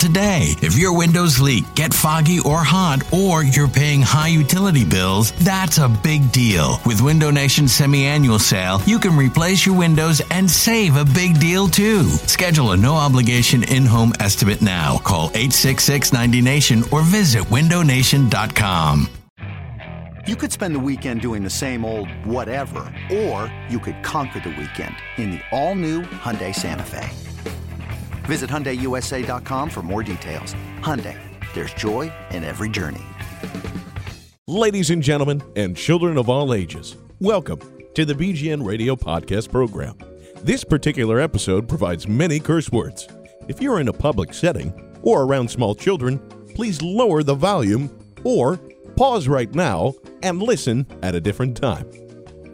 today. If your windows leak, get foggy or hot, or you're paying high utility bills, that's a big deal. With Window Nation's semi-annual sale, you can replace your windows and save a big deal too. Schedule a no obligation in-home estimate now. Call 866-90Nation or visit windownation.com. You could spend the weekend doing the same old whatever, or you could conquer the weekend in the all-new Hyundai Santa Fe. Visit HyundaiUSA.com for more details. Hyundai, there's joy in every journey. Ladies and gentlemen, and children of all ages, welcome to the BGN Radio Podcast Program. This particular episode provides many curse words. If you're in a public setting or around small children, please lower the volume or pause right now and listen at a different time.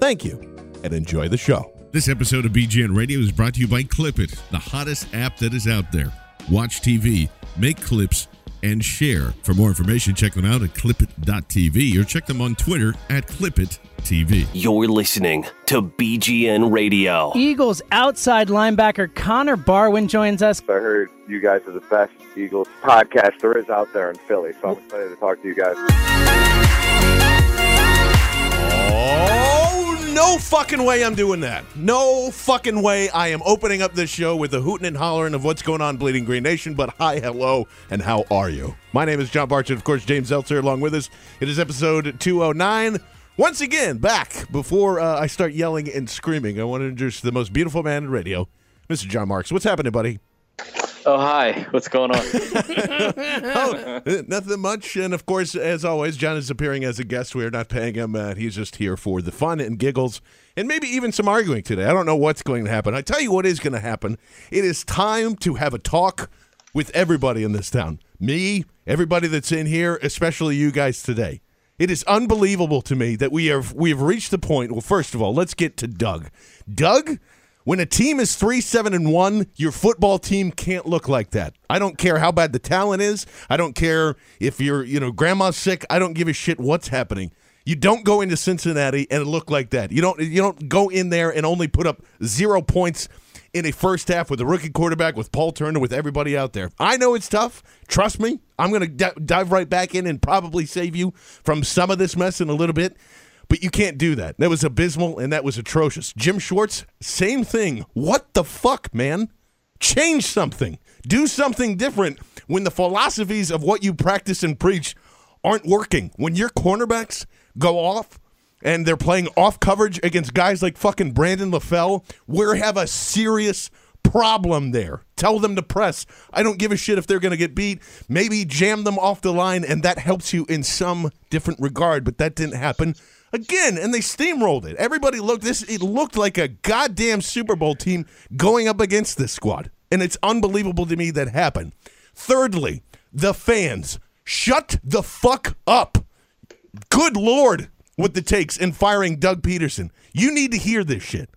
Thank you and enjoy the show. This episode of BGN Radio is brought to you by Clipit, the hottest app that is out there. Watch TV, make clips, and share. For more information, check them out at clipit.tv or check them on Twitter at clipit.tv. You're listening to BGN Radio. Eagles outside linebacker Connor Barwin joins us. I heard you guys are the best Eagles podcast there is out there in Philly, so I'm excited to talk to you guys. Oh, no fucking way I'm doing that. No fucking way I am opening up this show with the hooting and hollering of what's going on, Bleeding Green Nation. But hi, hello, and how are you? My name is John Barch, and of course, James Zeltzer along with us. It is episode 209. Once again, back before uh, I start yelling and screaming, I want to introduce the most beautiful man in radio, Mr. John Marks. What's happening, buddy? Oh, hi. What's going on? oh, nothing much. And of course, as always, John is appearing as a guest. We are not paying him. Uh, he's just here for the fun and giggles and maybe even some arguing today. I don't know what's going to happen. I tell you what is going to happen. It is time to have a talk with everybody in this town. Me, everybody that's in here, especially you guys today. It is unbelievable to me that we have we have reached the point. Well, first of all, let's get to Doug. Doug, when a team is three, seven, and one, your football team can't look like that. I don't care how bad the talent is. I don't care if you're, you know, grandma's sick. I don't give a shit what's happening. You don't go into Cincinnati and look like that. You don't. You don't go in there and only put up zero points in a first half with a rookie quarterback, with Paul Turner, with everybody out there. I know it's tough. Trust me. I'm going to d- dive right back in and probably save you from some of this mess in a little bit. But you can't do that. That was abysmal and that was atrocious. Jim Schwartz, same thing. What the fuck, man? Change something. Do something different when the philosophies of what you practice and preach aren't working. When your cornerbacks go off and they're playing off coverage against guys like fucking Brandon LaFell, we have a serious problem there. Tell them to press. I don't give a shit if they're going to get beat. Maybe jam them off the line, and that helps you in some different regard, but that didn't happen again, and they steamrolled it. Everybody looked this. It looked like a goddamn Super Bowl team going up against this squad, and it's unbelievable to me that happened. Thirdly, the fans shut the fuck up. Good lord, what the takes in firing Doug Pederson. You need to hear this shit.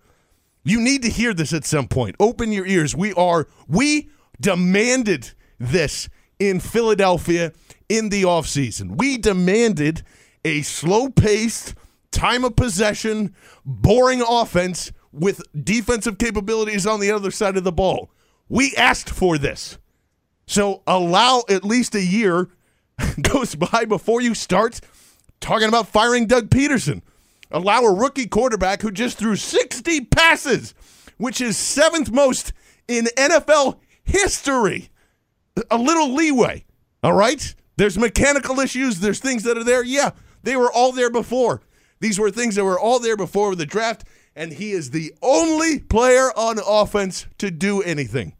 You need to hear this at some point. Open your ears. We are we demanded this in Philadelphia in the offseason. We demanded a slow-paced time of possession, boring offense with defensive capabilities on the other side of the ball. We asked for this. So allow at least a year goes by before you start talking about firing Doug Pederson. Allow a rookie quarterback who just threw 60 passes, which is seventh most in NFL history. A little leeway. All right? There's mechanical issues, there's things that are there. Yeah, they were all there before. These were things that were all there before the draft, and he is the only player on offense to do anything.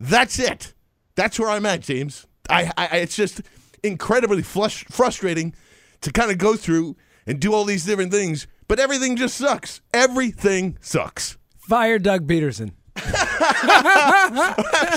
That's it. That's where I'm at, James. I, I it's just incredibly flush, frustrating to kind of go through and do all these different things, but everything just sucks. Everything sucks. Fire Doug Pederson. After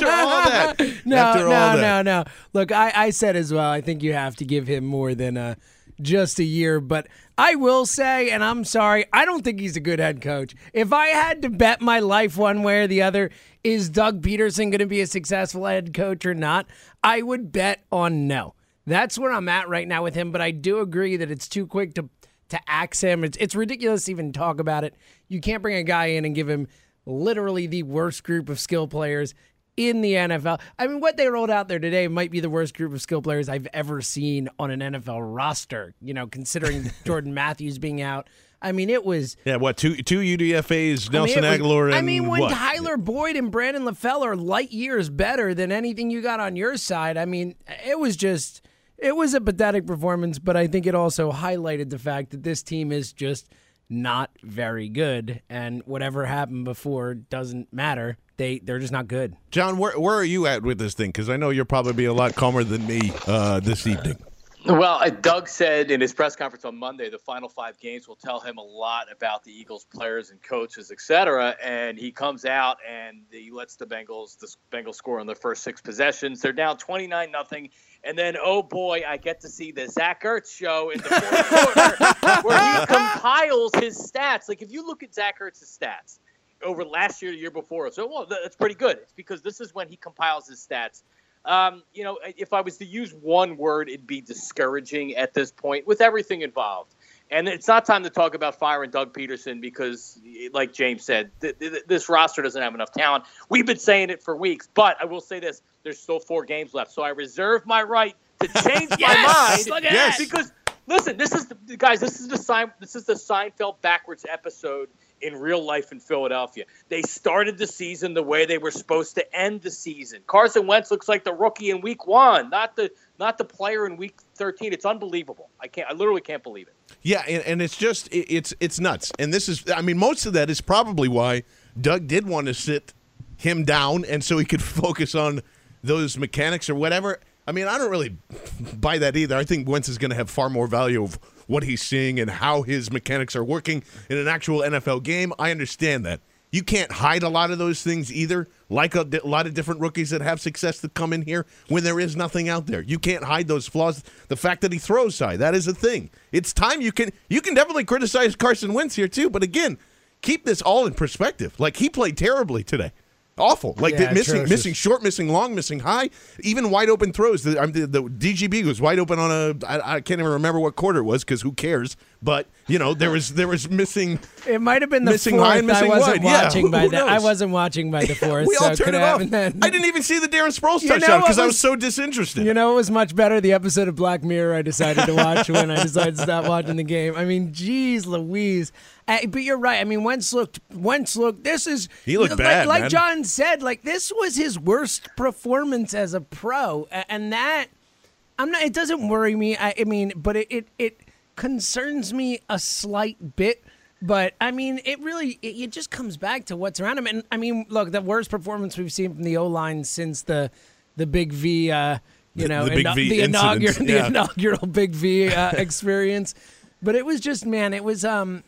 all that. No, After all no, that. no, no. Look, I, I said as well. I think you have to give him more than uh, just a year. But I will say, and I'm sorry, I don't think he's a good head coach. If I had to bet my life one way or the other, is Doug Pederson going to be a successful head coach or not? I would bet on no. That's where I'm at right now with him. But I do agree that it's too quick to to axe him. It's it's ridiculous to even talk about it. You can't bring a guy in and give him literally the worst group of skill players in the NFL. I mean, what they rolled out there today might be the worst group of skill players I've ever seen on an NFL roster. You know, considering Jordan Matthews being out. I mean, it was. Yeah, what two two UDFA's, I mean, Nelson was- Agholor, and I mean, when what? Tyler Boyd and Brandon LaFell are light years better than anything you got on your side. I mean, it was just. It was a pathetic performance, but I think it also highlighted the fact that this team is just not very good, and whatever happened before doesn't matter. They they're just not good. John, where where are you at with this thing? Because I know you'll probably be a lot calmer than me uh, this evening. Well, uh, Doug said in his press conference on Monday, the final five games will tell him a lot about the Eagles players and coaches, et cetera. And he comes out and he lets the Bengals, the Bengals score on their first six possessions. They're down 29 nothing. And then, oh boy, I get to see the Zach Ertz show in the fourth quarter where he compiles his stats. Like if you look at Zach Ertz's stats over last year, the year before, so well, that's pretty good. It's because this is when he compiles his stats. Um, you know, if I was to use one word, it'd be discouraging at this point with everything involved. And it's not time to talk about firing Doug Pederson because, like James said, th- th- this roster doesn't have enough talent. We've been saying it for weeks, but I will say this: there's still four games left, so I reserve my right to change Yes! my mind. Yes! because listen, this is the guys. This is the sign. This is the Seinfeld backwards episode in real life in Philadelphia. They started the season the way they were supposed to end the season. Carson Wentz looks like the rookie in week one, not the not the player in week 13. It's unbelievable. I can't. I literally can't believe it. Yeah, and, and it's just it, it's it's nuts. And this is I mean most of that is probably why Doug did want to sit him down and so he could focus on those mechanics or whatever. I mean, I don't really buy that either. I think Wentz is going to have far more value of what he's seeing and how his mechanics are working in an actual NFL game. I understand that. You can't hide a lot of those things either, like a, lot of different rookies that have success that come in here when there is nothing out there. You can't hide those flaws. The fact that he throws high, that is a thing. It's time you can you can definitely criticize Carson Wentz here too, but again, keep this all in perspective. Like he played terribly today. Awful, like Yeah, missing, atrocious. missing short, missing long, missing high, even wide open throws. The, the, the DGB was wide open on a. I, I can't even remember what quarter it was because who cares? But you know there was there was missing. It might have been the Missing fourth. high and missing I wasn't wide. Yeah, watching who- by who the. I wasn't watching by the fourth. we all could turned it off. then. I didn't even see the Darren Sproles You touchdown because I was- so disinterested. You know, it was much better the episode of Black Mirror I decided to watch when I decided to stop watching the game. I mean, geez, Louise. Uh, but you're right. I mean, Wentz looked. Wentz looked. This is. He looked like, bad, Like man. John said, like this was his worst performance as a pro, and that I'm not. It doesn't worry me. I, I mean, but it, it it concerns me a slight bit. But I mean, it really it, it just comes back to what's around him. And I mean, look, the worst performance we've seen from the O line since the the Big V. Uh, you The- know, the Big ino- V the, inaugural, incident, the inaugural Big V uh, experience. But it was just, man, it was um,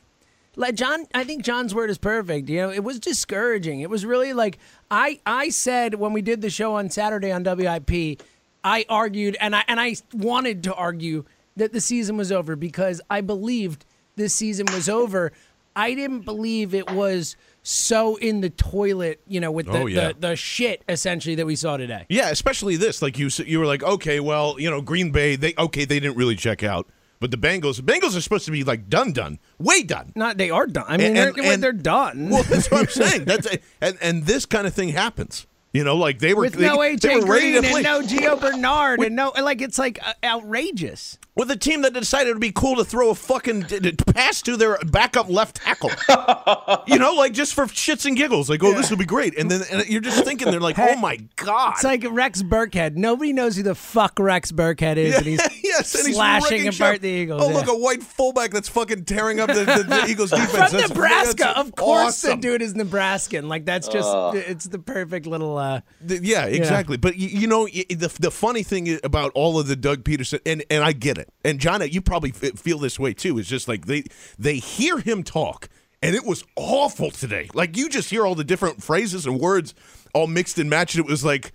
like John. I think John's word is perfect. You know, it was discouraging. It was really like I I said when we did the show on Saturday on WIP, I argued and I and I wanted to argue that the season was over because I believed this season was over. I didn't believe it was so in the toilet, you know, with oh, the, Oh, yeah. the, the shit essentially that we saw today. Yeah, especially this. Like you, you were like, okay, well, you know, Green Bay. They okay, they didn't really check out, but the Bengals, the Bengals are supposed to be like done, done, way done. Not they are done. I mean, And- they're, and- they're done. Well, that's what I'm saying. That's and and this kind of thing happens. You know, like they were with they, no they AJ were ready Green to play. and no Gio Bernard and no like it's like uh, outrageous. with a team that decided it'd be cool to throw a fucking d- d- pass to their backup left tackle. you know, like just for shits and giggles. Like, oh, this will be great. And then and you're just thinking, they're like, Hey, oh my god. It's like Rex Burkhead. Nobody knows who the fuck Rex Burkhead is, and he's yes, and he's slashing wrecking apart the Eagles. Oh, yeah. look, a white fullback that's fucking tearing up the, the, the Eagles defense. From That's- Nebraska, that's of course. awesome. The dude is Nebraskan. Like that's just it's the perfect little. uh Th- Yeah, exactly. But you, you know, the the funny thing about all of the Doug Pederson, and and I get it, and John, you probably feel this way too. Is just like they they hear him talk, and it was awful today. Like you just hear all the different phrases and words all mixed and matched. It was like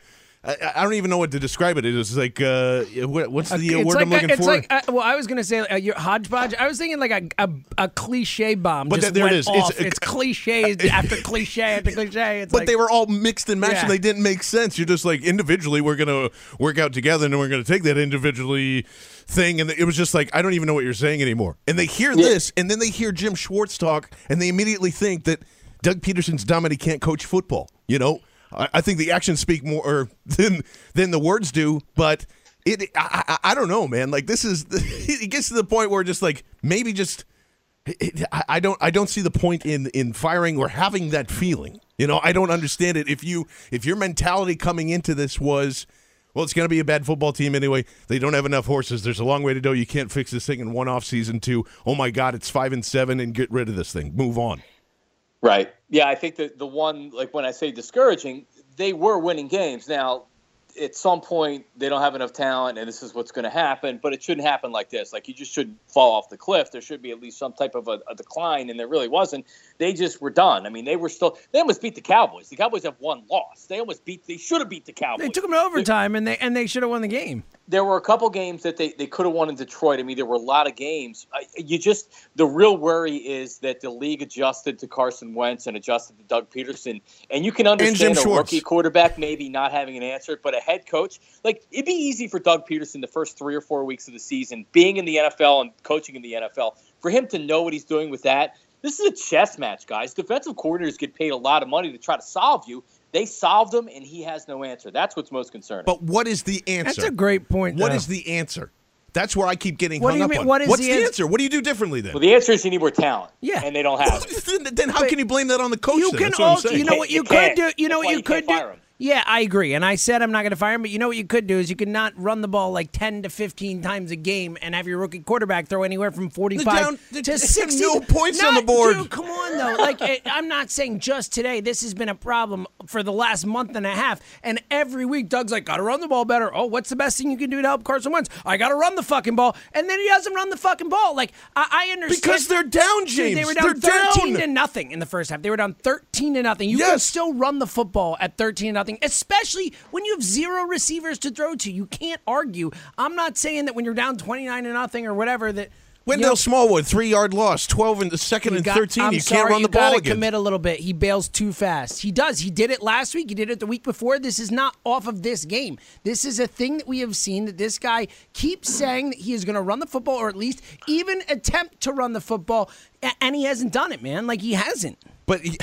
I, I don't even know what to describe it. It was like uh, what, what's the uh, it's word like I'm looking a, it's for? like uh, well, I was gonna say uh, your hodgepodge. I was thinking like a a, a cliche bomb. But just there went. It's- Off. it- It's, cliches after cliche after cliche. It's but like, they were all mixed and matched, Yeah. and they didn't make sense. You're just like individually, we're gonna work out together, and then we're gonna take that individually thing, and it was just like I don't even know what you're saying anymore. And they hear this, and then they hear Jim Schwartz talk, and they immediately think that Doug Pederson's dumb and he can't coach football. You know, I, I think the actions speak more than than the words do, but. It, I, I, I don't know, man. Like this is, it gets to the point where just like maybe just it, I don't I don't see the point in in firing or having that feeling. You know, I don't understand it. If you if your mentality coming into this was, well, it's going to be a bad football team anyway. They don't have enough horses. There's a long way to go. You can't fix this thing in one off season. To oh my god, it's five and seven, and get rid of this thing. Move on. Right. Yeah, I think that the one like when I say discouraging, they were winning games. Now, at some point they don't have enough talent and this is what's going to happen, but it shouldn't happen like this. Like you just shouldn't fall off the cliff. There should be at least some type of a, a decline and there really wasn't. They just were done. I mean, they were still they almost beat the Cowboys. The Cowboys have one loss. They almost beat they should have beat the Cowboys. they took them to overtime and they and they should have won the game. There were a couple games that they, they could have won in Detroit. I mean, there were a lot of games. I, you just the real worry is that the league adjusted to Carson Wentz and adjusted to Doug Pederson, and you can understand a Schwartz. rookie quarterback maybe not having an answer, but a head coach like it'd be easy for Doug Pederson the first three or four weeks of the season, being in the NFL and coaching in the NFL, for him to know what he's doing with that. This is a chess match, guys. Defensive coordinators get paid a lot of money to try to solve you. They solved him, and he has no answer. That's what's most concerning. But what is the answer? That's a great point. What though. is the answer? That's where I keep getting What hung do you up mean- on. what is What's the the, ans- answer? What do you do differently then? Well, the answer is you need more talent. Yeah. and they don't have it. then, then how can you blame that on the coach? You then? can That's what I'm also, you know what you, You could can't. do. You know That's what you you could do. fire him. Yeah, I agree. And I said I'm not going to fire him, but you know what you could do is you could not run the ball like 10 to 15 times a game and have your rookie quarterback throw anywhere from 45 down- to 60. no points on the board. Dude, come on though. Like it, I'm not saying just today. This has been a problem for the last month and a half. And every week Doug's like, "Got to run the ball better." Oh, what's the best thing you can do to help Carson Wentz? I got to run the fucking ball. And then he doesn't run the fucking ball. Like I, I understand Because they're down, Dude, they were down They're 13 down. to nothing in the first half. They were down 13 to nothing. You can still run the football at 13 to nothing, especially when you have zero receivers to throw to. You can't argue. I'm not saying that when you're down 29 to nothing or whatever that Wendell you know, Smallwood, three yard loss, twelve in the second and got- thirteen. I'm you sorry, can't run you the ball again. commit a little bit. He bails too fast. He does. He did it last week. He did it the week before. This is not off of this game. This is a thing that we have seen that this guy keeps saying that he is going to run the football or at least even attempt to run the football, and he hasn't done it, man. Like he hasn't. But he-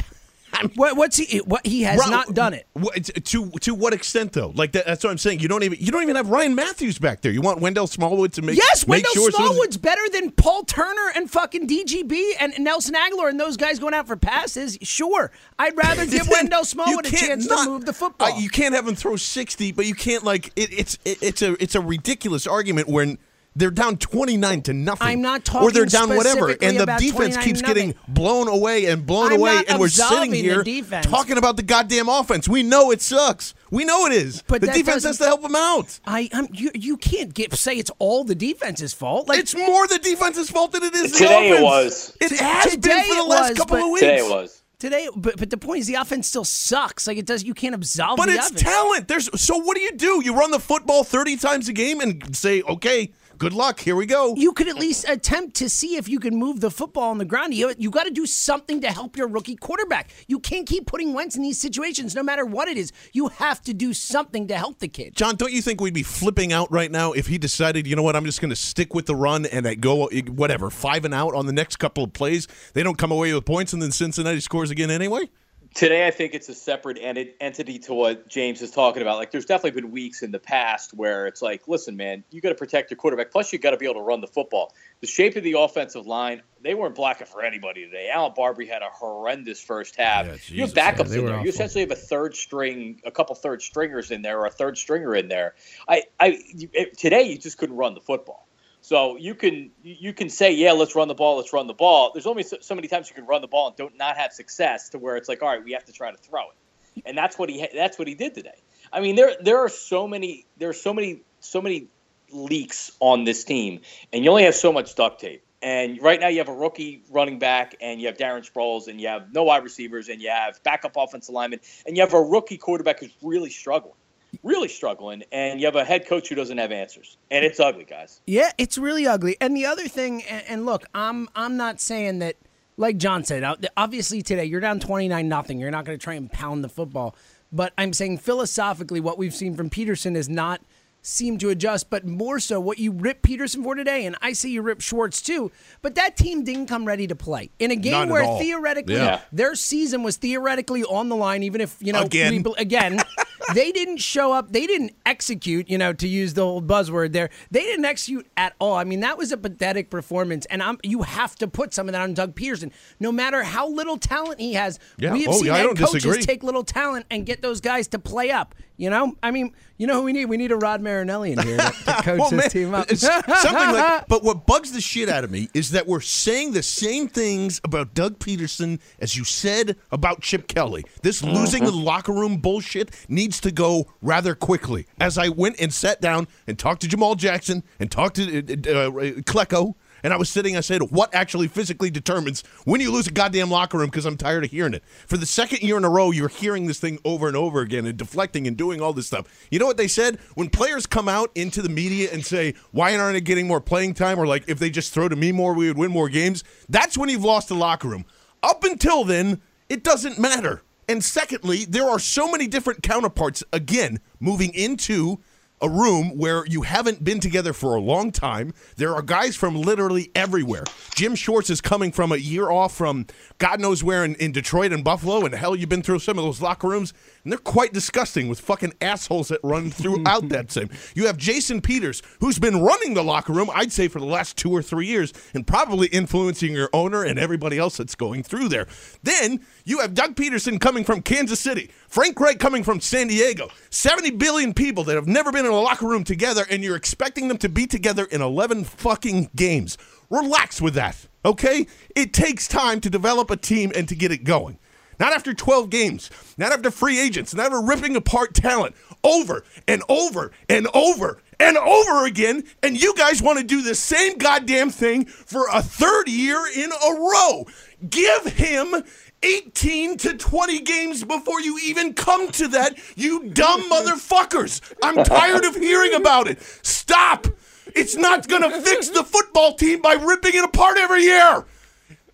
What, what's he? What he has not done it. What- to to what extent though? Like that, that's what I'm saying. You don't even you don't even have Ryan Mathews back there. You want Wendell Smallwood to make Yes, make Wendell sure as soon as- Smallwood's better than Paul Turner and fucking DGB and Nelson Agholor and those guys going out for passes. Sure, I'd rather give Wendell Smallwood a chance not- to move the football. Uh, you can't have him throw sixty, but you can't like it, it's it, it's a it's a ridiculous argument when they're down twenty nine to nothing. I'm not talking or they're down whatever, and the defense 29 keeps getting blown away and blown I'm away, not and we're sitting here talking about the goddamn offense. We know it sucks. We know it is. But the defense has to help them out. I I'm, you you can't get say it's all the defense's fault. Like It's more the defense's fault than it is the offense. Today it was. It has today been for the last was, couple of weeks. Today it was. today, but but the point is the offense still sucks. Like it does. You can't absolve. But the it's offense. talent. There's so what do you do? You run the football 30 times a game and say, "Okay, good luck. Here we go." You could at least attempt to see if you can move the football on the ground. You you got to do something to help your rookie quarterback. You can't keep putting Wentz in these situations, no matter what it is. You have to do something to help the kid. John, don't you think we'd be flipping out right now if he decided, you know what, I'm just going to stick with the run and I go whatever, five and out on the next couple of plays. They don't come away with points and then Cincinnati scores again anyway? Today, I think it's a separate enti- entity to what James is talking about. Like, there's definitely been weeks in the past where it's like, listen, man, you got to protect your quarterback. Plus, you got to be able to run the football. The shape of the offensive line, they weren't blocking for anybody today. Allen Barbre had a horrendous first half. Yeah, you have backups yeah, in there. You essentially have a third string, a couple third stringers in there, or a third stringer in there. I, I, you- it- today you just couldn't run the football. So you can you can say, yeah, let's run the ball, let's run the ball. There's only so, so many times you can run the ball and don't not have success to where it's like, all right, we have to try to throw it, and that's what he that's what he did today. I mean, there there are so many there are so many so many leaks on this team, and you only have so much duct tape. And right now you have a rookie running back, and you have Darren Sproles, and you have no wide receivers, and you have backup offensive linemen, and you have a rookie quarterback who's really struggling, really struggling, and you have a head coach who doesn't have answers, and it's ugly, guys. Yeah, it's really ugly. And the other thing, and, and look, I'm I'm not saying that, like John said, uh, obviously today you're down 29 nothing. You're not going to try and pound the football, but I'm saying philosophically, what we've seen from Pederson is not seem to adjust, but more so what you rip Pederson for today, and I see you rip Schwartz too. But that team didn't come ready to play in a game Not where all. theoretically Yeah. their season was theoretically on the line, even if you know Again. we- again. they didn't show up. They didn't execute. You know, to use the old buzzword there, they didn't execute at all. I mean, that was a pathetic performance, and I'm you have to put some of that on Doug Pederson. No matter how little talent he has, Yeah. we have Oh, seen yeah, head coaches disagree. take little talent and get those guys to play up. You know, I mean, you know who we need? We need a Rod Marinelli in here to, to coach Well, this man, team up. something like. But what bugs the shit out of me is that we're saying the same things about Doug Pederson as you said about Chip Kelly. This losing the locker room bullshit needs to go rather quickly. As I went and sat down and talked to Jamaal Jackson and talked to uh, uh, Klecko. And I was sitting, I said, what actually physically determines when you lose a goddamn locker room? Because I'm tired of hearing it. For the second year in a row, you're hearing this thing over and over again and deflecting and doing all this stuff. You know what they said? When players come out into the media and say, why aren't I getting more playing time? Or like, if they just throw to me more, we would win more games. That's when you've lost the locker room. Up until then, it doesn't matter. And secondly, there are so many different counterparts, again, moving into a room where you haven't been together for a long time. There are guys from literally everywhere. Jim Schwartz is coming from a year off from God knows where in, in Detroit and Buffalo, and hell, you've been through some of those locker rooms, and they're quite disgusting with fucking assholes that run throughout that same. You have Jason Peters, who's been running the locker room, I'd say, for the last two or three years, and probably influencing your owner and everybody else that's going through there. Then you have Doug Pederson coming from Kansas City, Frank Reich coming from San Diego, 70 billion people that have never been in a locker room together, and you're expecting them to be together in 11 fucking games. Relax with that, okay? It takes time to develop a team and to get it going. Not after 12 games, not after free agents, not after ripping apart talent over and over and over and over again. And you guys want to do the same goddamn thing for a third year in a row. Give him 18 to 20 games before you even come to that, you dumb motherfuckers. I'm tired of hearing about it. Stop. It's not going to fix the football team by ripping it apart every year.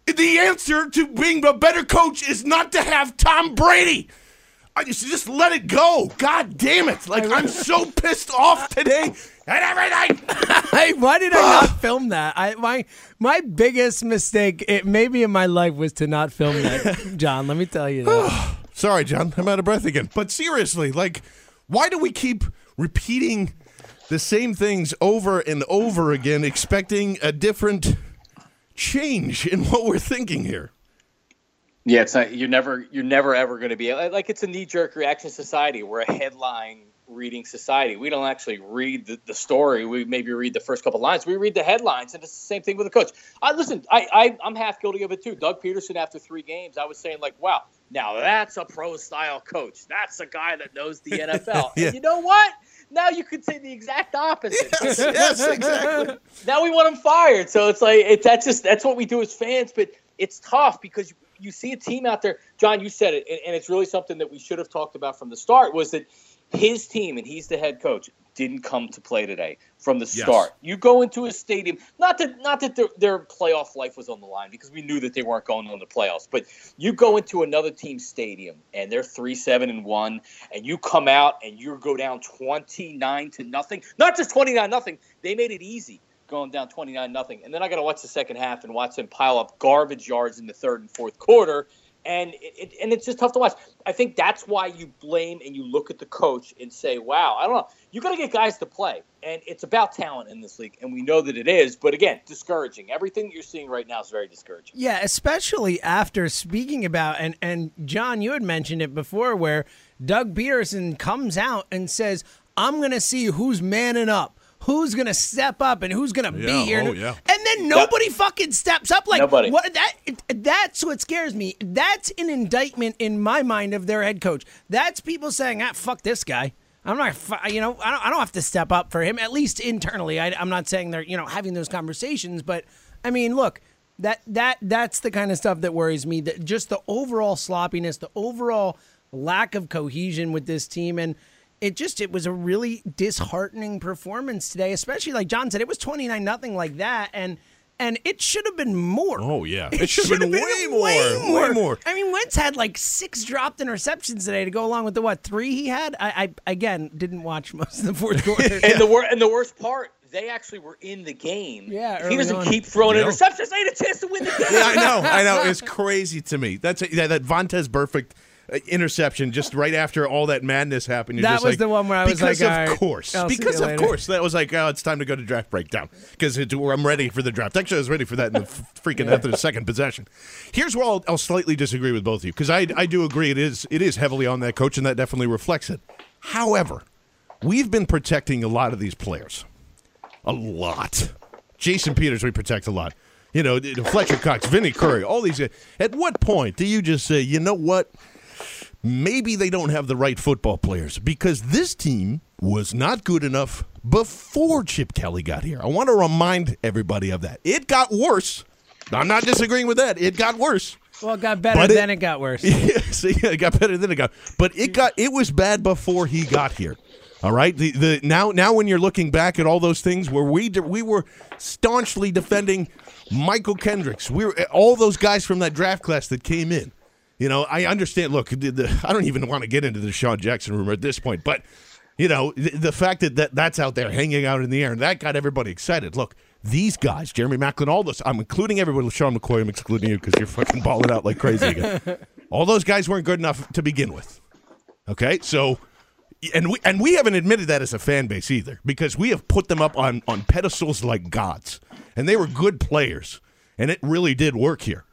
The answer to being a better coach is not to have Tom Brady. I just just let it go. God damn it! Like I'm so pissed off today and everything. Hey, why did I not film that? I my my biggest mistake, it, maybe in my life, was to not film that, John. Let me tell you that. Sorry, John. I'm out of breath again. But seriously, like, why do we keep repeating the same things over and over again, expecting a different change in what we're thinking here? Yeah, it's not. You're never. You're never ever going to be like it's a knee jerk reaction society. We're a headline reading society. We don't actually read the, the story. We maybe read the first couple lines. We read the headlines, and it's the same thing with the coach. I listen. I, I I'm half guilty of it too. Doug Pederson, after three games, I was saying like, wow, now that's a pro style coach. That's a guy that knows the NFL. Yeah. And you know what? Now you could say the exact opposite. Yes, yes, exactly. now we want him fired. So it's like it's that's just that's what we do as fans. But it's tough because you, you see a team out there. John, you said it, and, and it's really something that we should have talked about from the start. Was that his team and he's the head coach didn't come to play today from the Yes. start. You go into a stadium, not that not that their, their playoff life was on the line because we knew that they weren't going on the playoffs, but you go into another team's stadium and they're three seven and one, and you come out and you go down twenty nine to nothing. Not just twenty nine nothing. They made it easy going down twenty nine nothing, and then I got to watch the second half and watch them pile up garbage yards in the third and fourth quarter. And it, and it's just tough to watch. I think that's why you blame and you look at the coach and say, "Wow, I don't know. You got to get guys to play, and it's about talent in this league, and we know that it is. But again, discouraging. Everything you're seeing right now is very discouraging. Yeah, especially after speaking about and and John, you had mentioned it before, where Doug Pederson comes out and says, "I'm going to see who's manning up." Who's gonna step up and who's gonna Yeah, be here? oh, yeah. And then nobody fucking steps up. Like Nobody. what? That that's what scares me. That's an indictment in my mind of their head coach. That's people saying, "Ah, fuck this guy." I'm not, fu- you know, I don't, I don't have to step up for him. At least internally, I, I'm not saying they're, you know, having those conversations, but I mean, look, that that that's the kind of stuff that worries me. That just the overall sloppiness, the overall lack of cohesion with this team, and it just it was a really disheartening performance today. Especially like John said, it was twenty nine nothing like that, and and it should have been more. Oh yeah, It it should have been, way more, way more. way more. I mean, Wentz had like six dropped interceptions today to go along with the what three he had. I, I again didn't watch most of the fourth quarter. And the wor- and the worst part, they actually were in the game. Yeah, early he doesn't on. keep throwing Yeah. interceptions. They had a chance to win the game. Yeah, I know, I know. It's crazy to me. That's a, yeah, that Vontaze Burfict Uh, interception just right after all that madness happened. That was like, the one where I was because like, of right, course, I'll because of later. course, that was like, oh, it's time to go to draft breakdown because I'm ready for the draft. Actually, I was ready for that in the freaking after the second possession. Here's where I'll, I'll slightly disagree with both of you because I I do agree it is it is heavily on that coach and that definitely reflects it. However, we've been protecting a lot of these players a lot. Jason Peters, we protect a lot. You know, Fletcher Cox, Vinny Curry, all these. At what point do you just say, you know what? Maybe they don't have the right football players because this team was not good enough before Chip Kelly got here. I want to remind everybody of that. It got worse. I'm not disagreeing with that. It got worse. well, it got better, But then it got worse. Yeah, see, it got better than it got, but it got it was bad before he got here. All right, the the now now when you're looking back at all those things where we we were staunchly defending Mychal Kendricks, we were all those guys from that draft class that came in. You know, I understand. Look, the, the, I don't even want to get into the Sean Jackson rumor at this point, but you know, the, the fact that, that that's out there hanging out in the air and that got everybody excited. Look, these guys, Jeremy Maclin, all those, I'm including everybody, Sean McCoy, I'm excluding you because you're fucking balling out like crazy again. all those guys weren't good enough to begin with. Okay, so. And we and we haven't admitted that as a fan base either, because we have put them up on, on pedestals like gods, and they were good players, and it really did work here.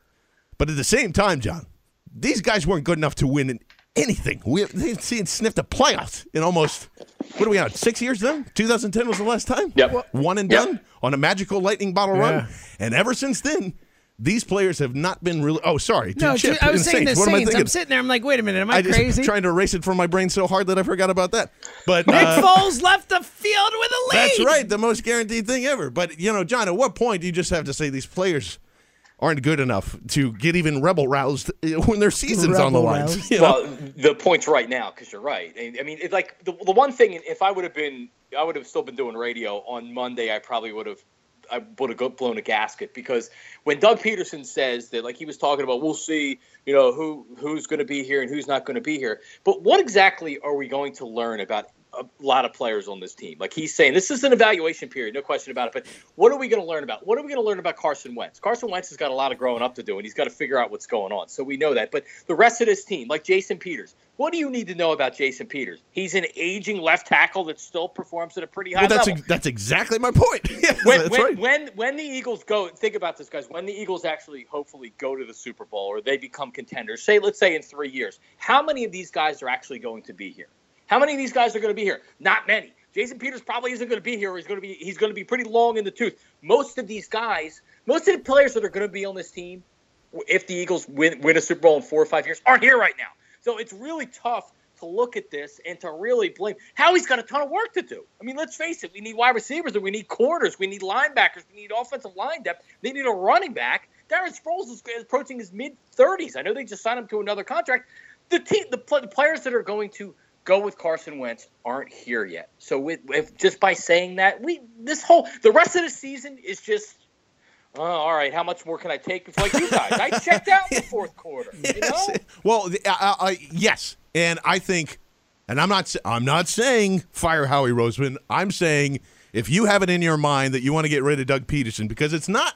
But at the same time, John, these guys weren't good enough to win in anything. We have they've seen sniffed a playoffs in almost what are we on six years then? 2010 was the last time. Yep. One and Yep. done on a magical lightning bottle Yeah. run, and ever since then, these players have not been really. Oh, sorry, No, Chip I was saying Saints. the What am I Saints. thinking? I'm sitting there. I'm like, wait a minute. Am I, I just crazy? trying to erase it from my brain so hard that I forgot about that. But Nick uh, Foles left the field with a lead. that's right, the most guaranteed thing ever. But you know, John, at what point do you just have to say these players aren't good enough to get even rebel roused when their season's on the line? You know? Well, the point's right now because you're right. I I mean, it's like the, the one thing. If I would have been, I would have still been doing radio on Monday. I probably would have, I would have blown a gasket because when Doug Pederson says that, like he was talking about, we'll see, you know, who who's going to be here and who's not going to be here. But what exactly are we going to learn about a lot of players on this team? Like he's saying, this is an evaluation period, no question about it. But what are we going to learn about? What are we going to learn about Carson Wentz? Carson Wentz has got a lot of growing up to do, and he's got to figure out what's going on. So we know that. But the rest of this team, like Jason Peters, what do you need to know about Jason Peters? He's an aging left tackle that still performs at a pretty high Well, that's level. ex- that's exactly my point. When, when, right. when when the Eagles go, think about this, guys. When the Eagles actually, hopefully, go to the Super Bowl or they become contenders, say, let's say in three years, how many of these guys are actually going to be here? How many of these guys are going to be here? Not many. Jason Peters probably isn't going to be here. He's going to be he's going to be pretty long in the tooth. Most of these guys, most of the players that are going to be on this team, if the Eagles win win a Super Bowl in four or five years, aren't here right now. So it's really tough to look at this and to really blame. Howie's got a ton of work to do. I mean, let's face it. We need wide receivers and we need corners. We need linebackers. We need offensive line depth. They need a running back. Darren Sproles is approaching his mid 30s. I know they just signed him to another contract. The team, the, pl- the players that are going to go with Carson Wentz aren't here yet. So with, if, just by saying that, we this whole the rest of the season is just. Oh, all right. How much more can I take before like you guys? I checked out in the fourth quarter. You know? Well, I, I- yes, and I think, and I'm not, I'm not saying fire Howie Roseman. I'm saying if you have it in your mind that you want to get rid of Doug Pederson, because it's not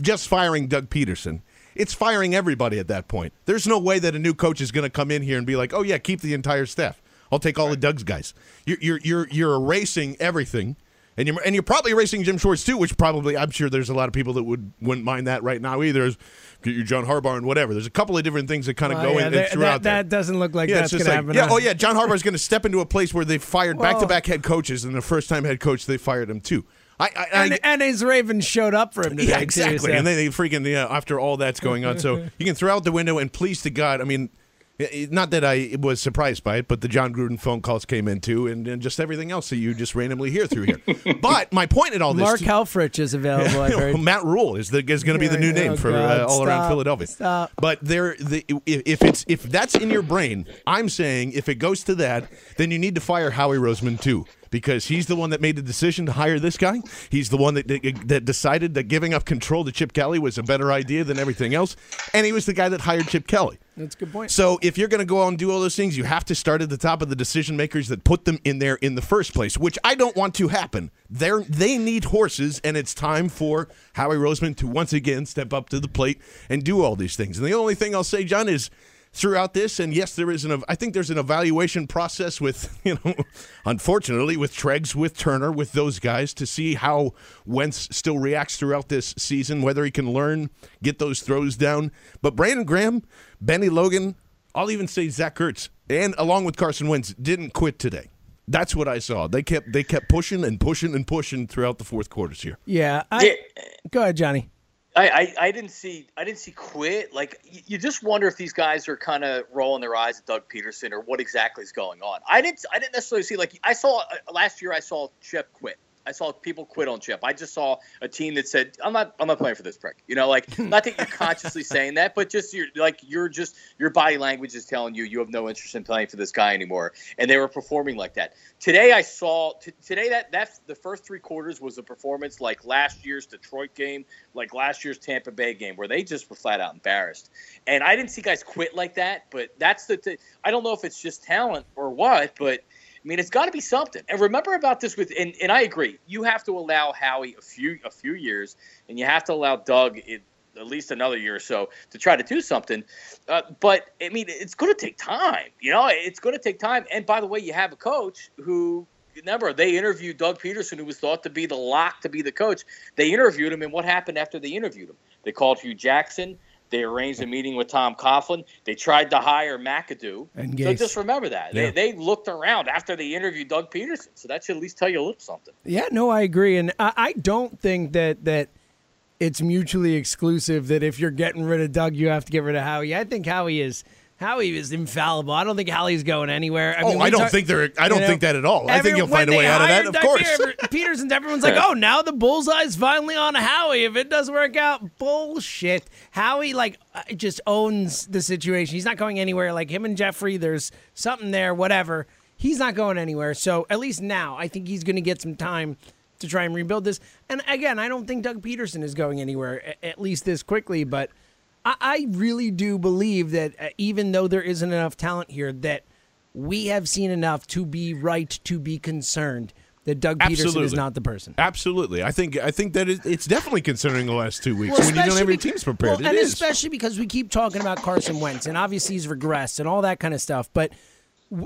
just firing Doug Pederson. It's firing everybody at that point. There's no way that a new coach is going to come in here and be like, "Oh yeah, keep the entire staff. I'll take all of Doug's guys." You're you're you're, you're erasing everything, and you're and you're probably erasing Jim Schwartz too, which probably I'm sure there's a lot of people that would wouldn't mind that right now either. Is get you John Harbaugh and whatever. There's a couple of different things that kind of Well, go yeah, in that, throughout that, that doesn't look like yeah, that's going just to happen. yeah, oh yeah, John Harbaugh is going to step into a place where they fired Well- back-to-back head coaches, and the first time head coach they fired him too. I, I, I And, and his Ravens showed up for him today. yeah, too, exactly. so- And then they freaking yeah, after all that's going on, so you can throw out the window. And please to God, I mean, Not that I was surprised by it, but the Jon Gruden phone calls came in too, and, and just everything else that you just randomly hear through here. but my point in all this, Mark Helfrich is available. Heard. Matt Rhule is the, is going to be the new name oh, for God, uh, all around Philadelphia. stop. But there, the, if, if it's if that's in your brain, I'm saying if it goes to that, then you need to fire Howie Roseman too. Because he's the one that made the decision to hire this guy. He's the one that that decided that giving up control to Chip Kelly was a better idea than everything else, and he was the guy that hired Chip Kelly. That's a good point. So if you're going to go out and do all those things, you have to start at the top of the decision makers that put them in there in the first place, which I don't want to happen. They they need horses, and it's time for Howie Roseman to once again step up to the plate and do all these things. And the only thing I'll say, John, is throughout this, and yes, there is an I think there's an evaluation process with you know, unfortunately with Treggs, with Turner, with those guys to see how Wentz still reacts throughout this season, whether he can learn, get those throws down. But Brandon Graham, Bennie Logan, I'll even say Zach Ertz, and along with Carson Wentz, didn't quit today. That's what I saw. They kept they kept pushing and pushing and pushing throughout the fourth quarters here. Yeah. I, Go ahead, Johnny. I, I, I didn't see I didn't see quit. Like you, you just wonder if these guys are kind of rolling their eyes at Doug Pederson or what exactly is going on. I didn't I didn't necessarily see like I saw uh, last year I saw Chip quit. I saw people quit on Chip. I just saw a team that said, "I'm not, I'm not playing for this prick." You know, like not that you're consciously saying that, but just you're like you're just your body language is telling you you have no interest in playing for this guy anymore, and they were performing like that. Today, I saw t- today that that's the first three quarters was a performance like last year's Detroit game, like last year's Tampa Bay game, where they just were flat out embarrassed. And I didn't see guys quit like that, but that's the. T- I don't know if it's just talent or what, but. I mean, it's got to be something. And remember about this with, and, and I agree. You have to allow Howie a few a few years, and you have to allow Doug it, at least another year or so to try to do something. Uh, but I mean, it's going to take time. You know, it's going to take time. And by the way, you have a coach who. Remember, they interviewed Doug Pederson, who was thought to be the lock to be the coach. They interviewed him, and what happened after they interviewed him? They called Hue Jackson. They arranged a meeting with Tom Coughlin. They tried to hire McAdoo. And so just remember that. Yeah. They, they looked around after they interviewed Doug Pederson. So that should at least tell you a little something. Yeah, no, I agree, and I, I don't think that that it's mutually exclusive. That if you're getting rid of Doug, you have to get rid of Howie. I think Howie is Howie is infallible. I don't think Howie's going anywhere. Oh, mean, I don't talk- think they're- I don't you know, think that at all. I think every- you'll find a way out of that, of course. Peter- Pederson, everyone's like, "Oh, now the bullseye's finally on Howie." If it doesn't work out, bullshit. Howie like uh, just owns the situation. He's not going anywhere. Like him and Jeffrey, there's something there. Whatever. He's not going anywhere. So at least now, I think he's going to get some time to try and rebuild this. And again, I don't think Doug Pederson is going anywhere, at least this quickly. But I, I really do believe that uh, even though there isn't enough talent here, that we have seen enough to be right to be concerned that Doug Pederson is not the person. Absolutely, I think I think that it, it's definitely concerning the last two weeks Well, when you don't have your teams prepared. well, and is. especially because we keep talking about Carson Wentz, and obviously he's regressed and all that kind of stuff. But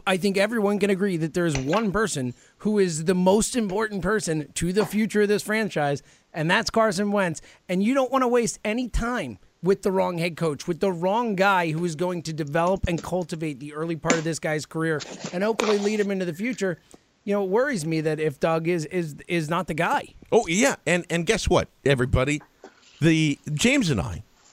I think everyone can agree that there is one person who is the most important person to the future of this franchise, and that's Carson Wentz. And you don't want to waste any time with the wrong head coach, with the wrong guy who is going to develop and cultivate the early part of this guy's career and hopefully lead him into the future. You know, it worries me that if Doug is is is not the guy. Oh yeah, and and guess what, everybody, the James and I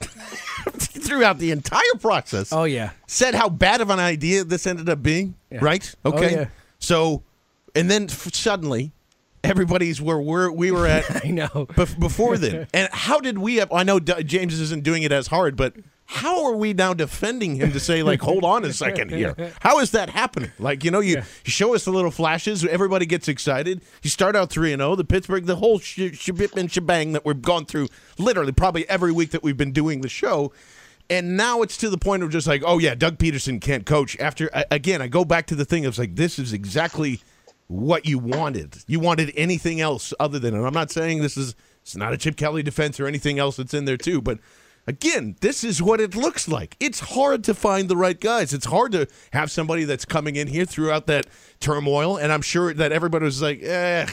throughout the entire process. Oh yeah, said how bad of an idea this ended up being. Yeah. Right? Oh, Okay. yeah. So, and then f- suddenly. Everybody's where we're, we were at. I know. Bef- before then, and how did we? Have, I know D- James isn't doing it as hard, but how are we now defending him to say like, hold on a second here? How is that happening? Like, you know, you, you show us the little flashes, everybody gets excited. You start out three and zero. The Pittsburgh, the whole sh- and shebang that we've gone through, literally probably every week that we've been doing the show. And now it's to the point of just like, oh yeah, Doug Pederson can't coach. After a- again, I go back to the thing of like, this is exactly what you wanted. You wanted anything else other than, and I'm not saying this is it's not a Chip Kelly defense or anything else that's in there too, but again, this is what it looks like. It's hard to find the right guys. It's hard to have somebody that's coming in here throughout that turmoil, and I'm sure that everybody was like, eh,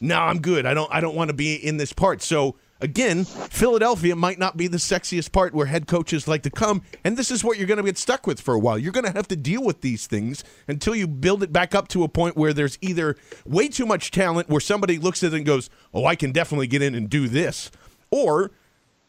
no, I'm good. I don't I don't want to be in this part. So again, Philadelphia might not be the sexiest part where head coaches like to come, and this is what you're going to get stuck with for a while. You're going to have to deal with these things until you build it back up to a point where there's either way too much talent where somebody looks at it and goes, "Oh, I can definitely get in and do this," or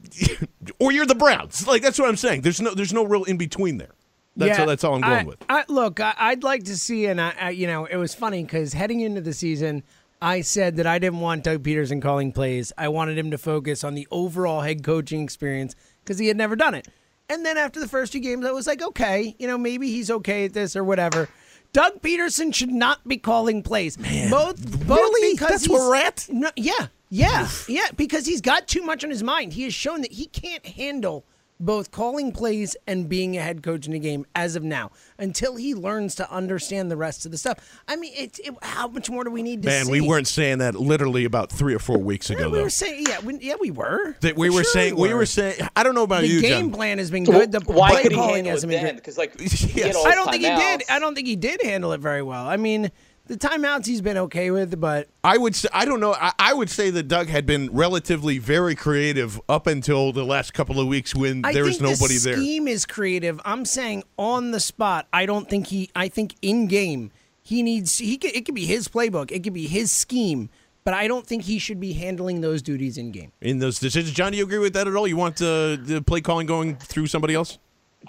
or you're the Browns. Like that's what I'm saying. There's no there's no real in between there. That's Yeah, all. That's all I'm going I, with. I, look, I, I'd like to see, and I, I, you know, it was funny because heading into the season, I said that I didn't want Doug Pederson calling plays. I wanted him to focus on the overall head coaching experience because he had never done it. And then after the first two games, I was like, okay, you know, maybe he's okay at this or whatever. Doug Pederson should not be calling plays. both, both really? because That's where he's- we're at? No, yeah, yeah, yeah. Because he's got too much on his mind. He has shown that he can't handle both calling plays and being a head coach in a game as of now until he learns to understand the rest of the stuff. I mean, it's it, how much more do we need to Man, see? we weren't saying that literally about three or four weeks ago, we though. were saying, yeah, we, yeah, we were. that we For were sure saying we were saying. I don't know about the you, game John. plan has been good. The Why play could he calling handle hasn't it been then? good. Because like he had all I don't think he did. I don't think he did handle it very well. I mean, the timeouts he's been okay with, but I would say I don't know. I, I would say that Doug had been relatively very creative up until the last couple of weeks when I there was nobody the there. scheme is creative. I'm saying on the spot. I don't think he. I think in game he needs. He could, it could be his playbook. It could be his scheme. But I don't think he should be handling those duties in game. in those decisions. John, do you agree with that at all? You want uh, the play calling going through somebody else?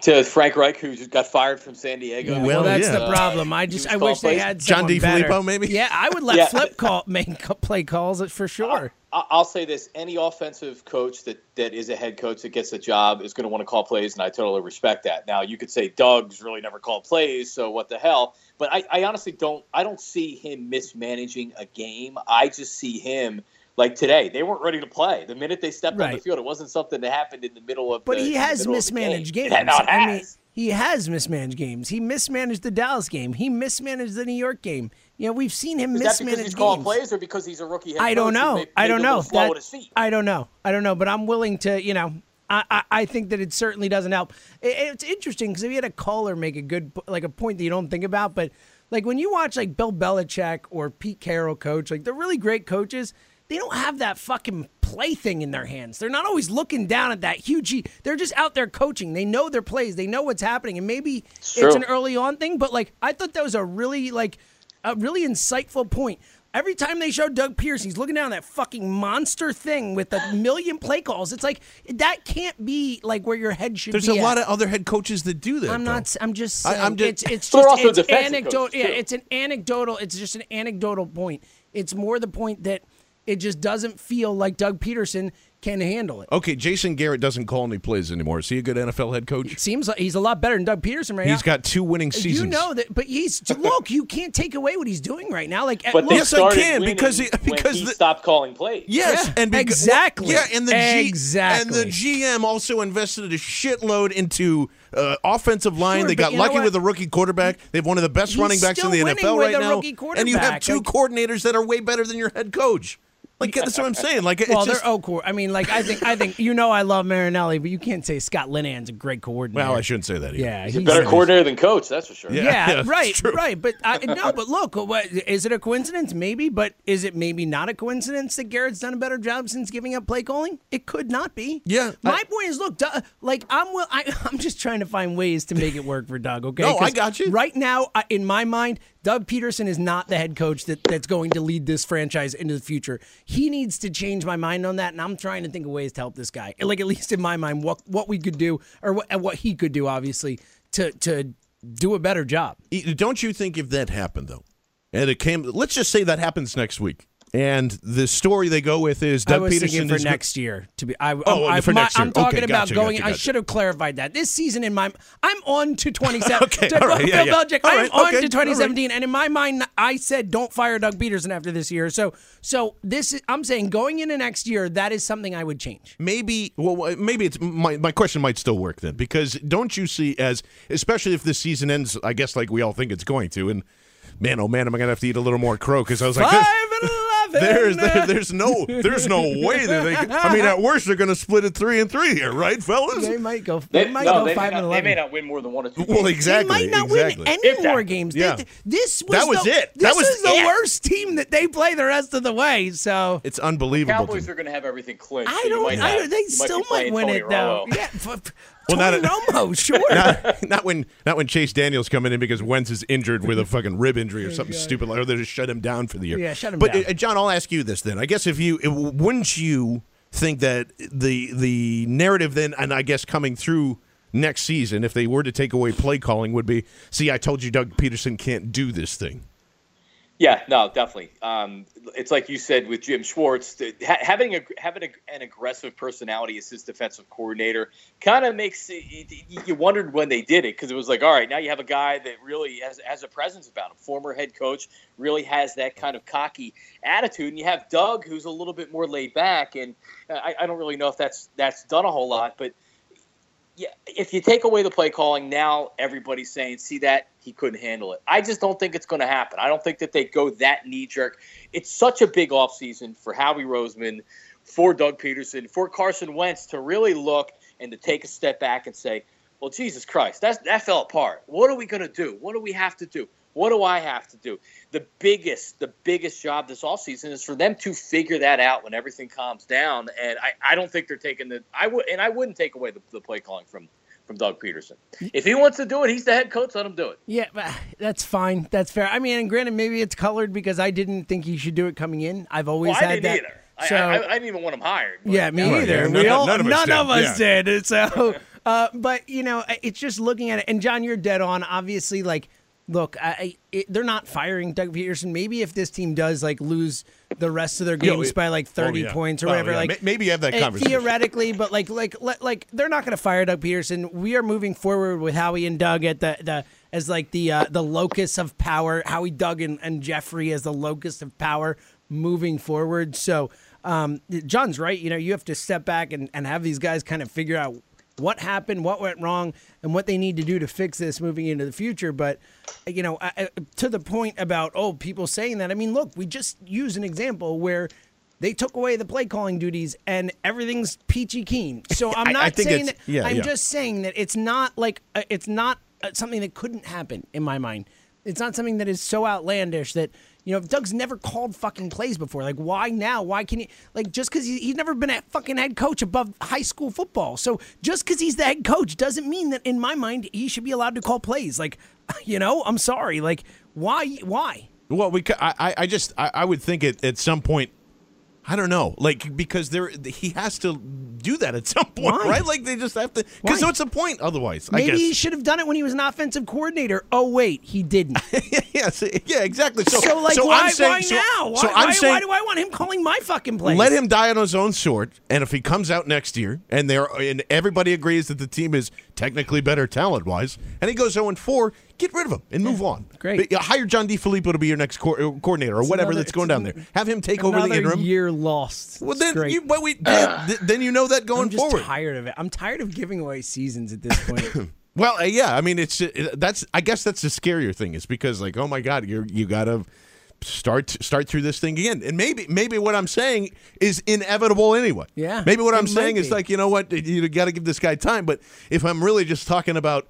To Frank Reich, who just got fired from San Diego. Yeah, well, well, that's yeah. the problem. I just I called wish they plays. had John someone better. DeFilippo, maybe? Yeah, I would let Yeah. Flip call make play calls for sure. I- I'll say this: any offensive coach that, that is a head coach that gets a job is going to want to call plays, and I totally respect that. Now, you could say Doug's really never called plays, so what the hell? But I, I honestly don't. I don't see him mismanaging a game. I just see him like today. They weren't ready to play the minute they stepped on the field. It wasn't something that happened in the middle of. But the, he has middle of the mismanaged game. games. No, I mean, he has mismanaged games. He mismanaged the Dallas game. He mismanaged the New York game. You know, we've seen him Is that because mismanage he's calling plays, or because he's a rookie head I don't know. may- I don't know. That- at his feet? I don't know. I don't know. But I'm willing to, you know, I, I, I think that it certainly doesn't help. It, it's interesting because if you had a caller make a good, like a point that you don't think about, but like when you watch like Bill Belichick or Pete Carroll coach, like they're really great coaches. They don't have that fucking plaything in their hands. They're not always looking down at that huge. They're just out there coaching. They know their plays. They know what's happening, and maybe it's true. an early on thing. But like I thought that was a really like a really insightful point. Every time they show Doug Pierce, he's looking down that fucking monster thing with a million play calls. It's like that can't be like where your head should be. There's be. a lot of other head coaches that do that. I'm though. not. I'm just I- saying. I'm just- it's it's They're just also it's defensive anecdotal. coaches, Yeah, it's an anecdotal. It's just an anecdotal point. It's more the point that it just doesn't feel like Doug Pederson can handle it. Okay, Jason Garrett doesn't call any plays anymore. Is he a good NFL head coach? It seems like he's a lot better than Doug Pederson right now. He's got two winning seasons. You know that, but he's look. You can't take away what he's doing right now. Like, But look, they Yes, I started can, because he- when because he the- stopped calling plays. Yes, Yeah, and beca- exactly. Yeah, and the G- Exactly. and the GM also invested a shitload into uh, offensive line. Sure, they got lucky with a rookie quarterback. They have one of the best He's running backs in the winning NFL right now. And you have two Like- coordinators that are way better than your head coach. Like that's what I'm saying. Like it's well, just, they're oh, cool. I mean, like I think I think you know I love Marinelli, but you can't say Scott Linehan's a great coordinator. well, I shouldn't say that. Either. Yeah, He's a better coordinator than coach, that's for sure. Yeah. Yeah, it's right, true. right. But I, no, but look, what, is it a coincidence? Maybe, but is it maybe not a coincidence that Garrett's done a better job since giving up play calling? It could not be. Yeah, My I- point is, look, Doug, like I'm, will, I, I'm just trying to find ways to make it work for Doug. Okay, No, I 'Cause got you. Right now, in my mind, Doug Pederson is not the head coach that, that's going to lead this franchise into the future. He needs to change my mind on that, and I'm trying to think of ways to help this guy. Like at least in my mind, what what we could do, or what, what he could do, obviously, to to do a better job. Don't you think if that happened though, and it came, let's just say that happens next week, and the story they go with is I Doug was Pederson for is next year. To be, I, Oh, I, for my- next year. I'm talking Okay, about going. gotcha, I should have clarified that this season. In my, I'm on to 27. Okay, to, all right, yeah, Bill yeah. Belichick, I'm right, on okay, to all right. 2017, and in my mind, I said don't fire Doug Pederson after this year. So, so this, is, I'm saying going into next year, that is something I would change. maybe well maybe it's my my question might still work then because don't you see as especially if this season ends I guess like we all think it's going to and man oh man am I gonna have to eat a little more crow because I was like Five there's, and eleven. there's there, there's no there's no way that they can, I mean at worst they're gonna split it three and three here right fellas They might go. They, They, might no, go they, five may and not, they may not win more than one or two. well games. exactly They might not exactly win any If that. more games. They- Yeah. this was That was the, it. This That was is the it. worst team that they play the rest of the way. So it's unbelievable to Cowboys me. are going to have everything clinched. I don't. might I have- don't they still might win Tony it though. Yeah, f- f- Well, Tony not Romo, sure. not, not when not when Chase Daniel's coming in because Wentz is injured with a fucking rib injury or something stupid like or they just shut him down for the year. Yeah, shut him but, down. uh, John, I'll ask you this then. I guess if you it- wouldn't you think that the the narrative then and I guess coming through next season if they were to take away play calling would be, see, I told you Doug Pederson can't do this thing. Yeah, no, definitely. Um, it's like you said with Jim Schwartz, having a having a, an aggressive personality as his defensive coordinator kind of makes you, you wondered when they did it because it was like, all right, now you have a guy that really has has a presence about him, former head coach, really has that kind of cocky attitude, and you have Doug who's a little bit more laid back, and I, I don't really know if that's that's done a whole lot, but yeah, if you take away the play calling, now everybody's saying, see that he couldn't handle it. I just don't think it's going to happen. I don't think that they go that knee jerk. It's such a big offseason for Howie Roseman, for Doug Pederson, for Carson Wentz to really look and to take a step back and say, well, Jesus Christ, that's, that fell apart. What are we going to do? What do we have to do? What do I have to do? The biggest, the biggest job this offseason is for them to figure that out when everything calms down. And I, I don't think they're taking the I would and I wouldn't take away the, the play calling from from Doug Pederson. If he wants to do it, he's the head coach. Let him do it. Yeah, that's fine. That's fair. I mean, and granted, maybe it's colored because I didn't think he should do it coming in. I've always Well, I had didn't that. either. I, So, I, I didn't even want him hired. but- yeah, me Right, either. yeah, we none- all, none of us none did, of us yeah. did. So, uh, but you know, it's just looking at it. And John, you're dead on. Obviously, like, look, I, it, they're not firing Doug Pederson. Maybe if this team does like lose the rest of their games it- by like oh, 30 yeah. points or Oh, whatever, yeah. like maybe you have that eh, conversation. theoretically, but like, like, like, like, they're not going to fire Doug Pederson. We are moving forward with Howie and Doug at the the as like the uh, the locus of power. Howie, Doug, and, and Jeffrey as the locus of power moving forward. So, um, John's right. You know, you have to step back and, and have these guys kind of figure out what happened, what went wrong, and what they need to do to fix this moving into the future. But, you know, I, I- to the point about, oh, people saying that, I mean, look, we just use an example where they took away the play calling duties and everything's peachy keen. So I'm not I think saying that, yeah, I'm yeah. just saying that it's not like, uh, it's not uh, something that couldn't happen in my mind. It's not something that is so outlandish that you know Doug's never called fucking plays before. Like why now? Why can he? Like just because he, he's never been a fucking head coach above high school football. So just because he's the head coach doesn't mean that in my mind he should be allowed to call plays. Like you know, I'm sorry. Like why? Why? Well, we, I- I just, I, I would think at, at some point, I don't know, like because there, he has to do that at some point, Why? right? Like they just have to, because what's the point otherwise? I Maybe he should have done it when he was an offensive coordinator. Oh wait, he didn't. yes, yeah, exactly. So, So, like, so why, I'm saying, why so, now? Why, so I'm why, saying, why do I want him calling my fucking plays? Let him die on his own sword, and if he comes out next year, and there, and everybody agrees that the team is technically better talent wise, and he goes 0 4, get rid of him and move on. Great. But, uh, hire John DeFilippo to be your next co- uh, coordinator or It's whatever another- that's going down there. Have him take over the interim. year lost. Well, then you, but we, then, then you know that going I'm just forward. tired of it. I'm tired of giving away seasons at this point. Well, uh, yeah, I mean, it's uh, that's. I guess that's the scarier thing is because like, oh my God, you you gotta start start through this thing again, and maybe maybe what I'm saying is inevitable anyway. Yeah, maybe what I'm saying is like, you know what, you got to give this guy time. But if I'm really just talking about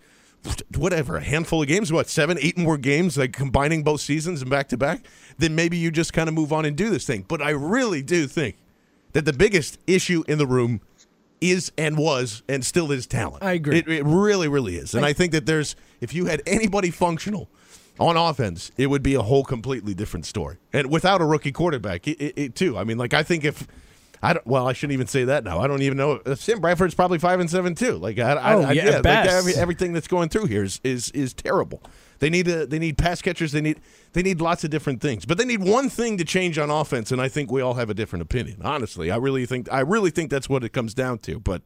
whatever a handful of games, what seven, eight more games, like combining both seasons and back to back, then maybe you just kind of move on and do this thing. But I really do think that the biggest issue in the room is and was and still is talent. I agree. It, it really, really is. And I, think that there's, if you had anybody functional on offense, it would be a whole completely different story. And without a rookie quarterback, it, it, it too. I mean, like I think if. I don't, well, I shouldn't even say that now. I don't even know. Sam Bradford's probably five and seven too. Like, I, I, Oh, I, yeah, like every, everything that's going through here is is, is terrible. They need a, they need pass catchers. They need they need lots of different things. But they need one thing to change on offense, and I think we all have a different opinion. Honestly, I really think I really think that's what it comes down to. But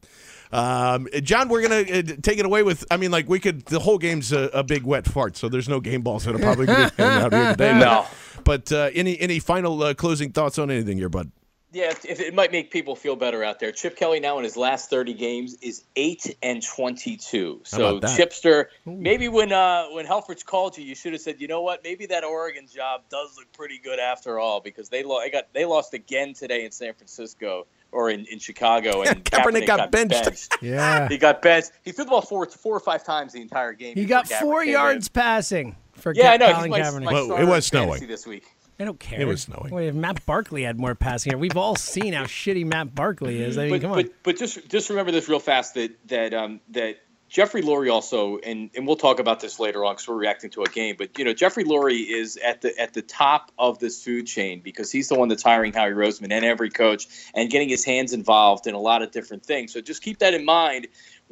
um, John, we're gonna uh, take it away with. I mean, like we could. The whole game's a, a big wet fart, so there's no game balls that are probably going to be out here today. No. But uh, any any final uh, closing thoughts on anything here, bud? Yeah, if, if it might make people feel better out there. Chip Kelly now in his last 30 games is 8 and 22. How So about that? Chipster, maybe when uh, when Helfrich called you, you should have said, "You know what? Maybe that Oregon job does look pretty good after all because they lo- they got they lost again today in San Francisco or in, in Chicago and Kaepernick got benched. Yeah. He got benched. He threw the ball four four or five times the entire game. He got four came in. yards passing for Yeah, I know. He's my, Kaepernick. my Well, it was snowing. this week. I don't care. It was snowing. Wait, if Matt Barkley had more passing. We've all seen how shitty Matt Barkley is. I mean, but, come on. but but just just remember this real fast that that um, that Jeffrey Lurie also and and we'll talk about this later on because we're reacting to a game. But you know Jeffrey Lurie is at the at the top of this food chain because he's the one that's hiring Howie Roseman and every coach and getting his hands involved in a lot of different things. So just keep that in mind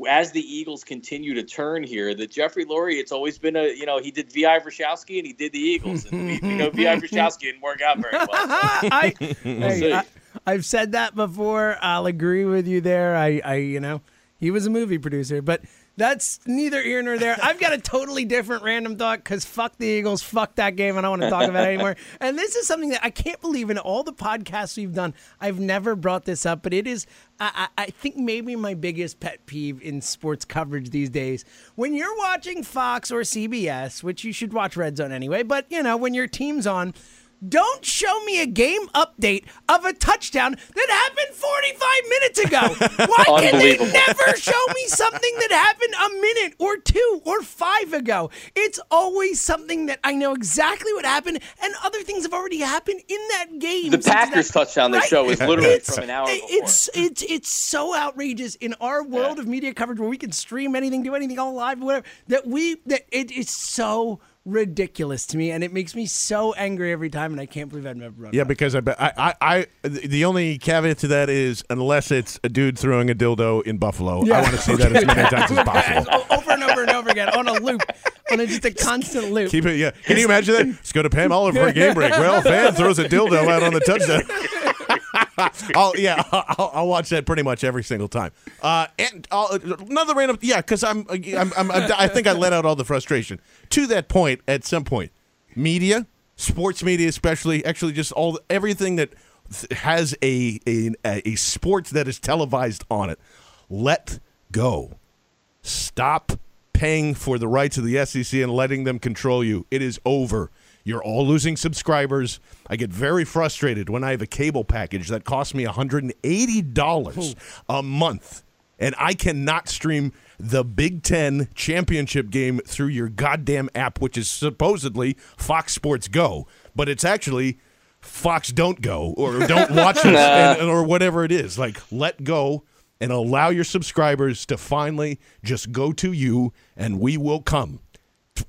as the Eagles continue to turn here, that Jeffrey Lurie, it's always been a you know he did Vi Vrashowski and he did the Eagles, and we, we know Vi Vrashowski didn't work out very well. So I, we'll I, I've said that before. I'll agree with you there. I, I, you know, he was a movie producer, but that's neither here nor there. I've got a totally different random thought because fuck the Eagles, fuck that game. I don't want to talk about it anymore. And this is something that I can't believe in all the podcasts we've done. I've never brought this up, but it is, I, I, think, maybe my biggest pet peeve in sports coverage these days. When you're watching Fox or CBS, which you should watch Red Zone anyway, but you know, when your team's on, don't show me a game update of a touchdown that happened 45 minutes ago. Why can they never show me something that happened a minute or two or five ago? It's always something that I know exactly what happened, and other things have already happened in that game. The Packers that- touchdown they Right? show is literally It's- from an hour before. It's it's it's so outrageous in our world of media coverage where we can stream anything, do anything all live, whatever. That we that it is so ridiculous to me, and it makes me so angry every time, and I can't believe I've never it Yeah, because I, bet- I, I, I, the only caveat to that is unless it's a dude throwing a dildo in Buffalo, I want to see that as many times as possible. over and over and over again on a loop, on a, just a constant loop. Keep it, yeah. Can you imagine that? Let's go to Pam Oliver for a game break. Well, fan throws a dildo out on the touchdown. I'll, yeah, I'll, I'll watch that pretty much every single time. Uh, and I'll, another random, yeah, because I'm, I'm, I'm, I think I let out all the frustration. To that point, at some point, media, sports media, especially, actually, just all everything that th- has a a, a sport that is televised on it, let go. Stop paying for the rights of the SEC and letting them control you. It is over. You're all losing subscribers. I get very frustrated when I have a cable package that costs me $180 a month and I cannot stream the Big Ten championship game through your goddamn app, which is supposedly Fox Sports Go, but it's actually Fox Don't Go or Don't Watch Us and, or whatever it is. Like, let go and allow your subscribers to finally just go to you and we will come.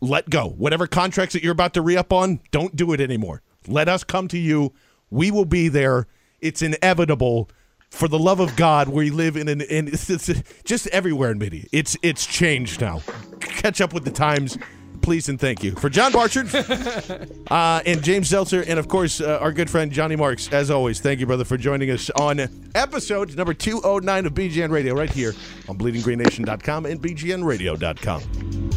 Let go. Whatever contracts that you're about to re up on, don't do it anymore. Let us come to you. We will be there. It's inevitable. For the love of God, we live in an in it's, it's just everywhere in media. It's it's changed now. Catch up with the times, please and thank you. For John Barchard uh, and James Zeltzer, and of course uh, our good friend Johnny Marks. As always, thank you, brother, for joining us on episode number 209 of BGN Radio right here on BleedingGreenNation.com and BGNRadio.com.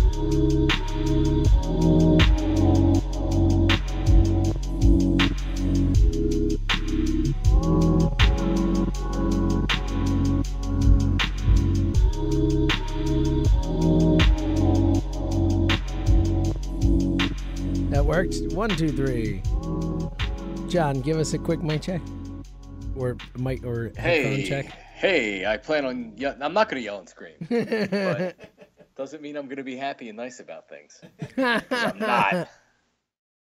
That worked. One, two, three. John, give us a quick mic check, or mic or headphone Hey, check. hey, I plan on. Ye- I'm not going to yell and scream, but doesn't mean I'm going to be happy and nice about things. I'm not.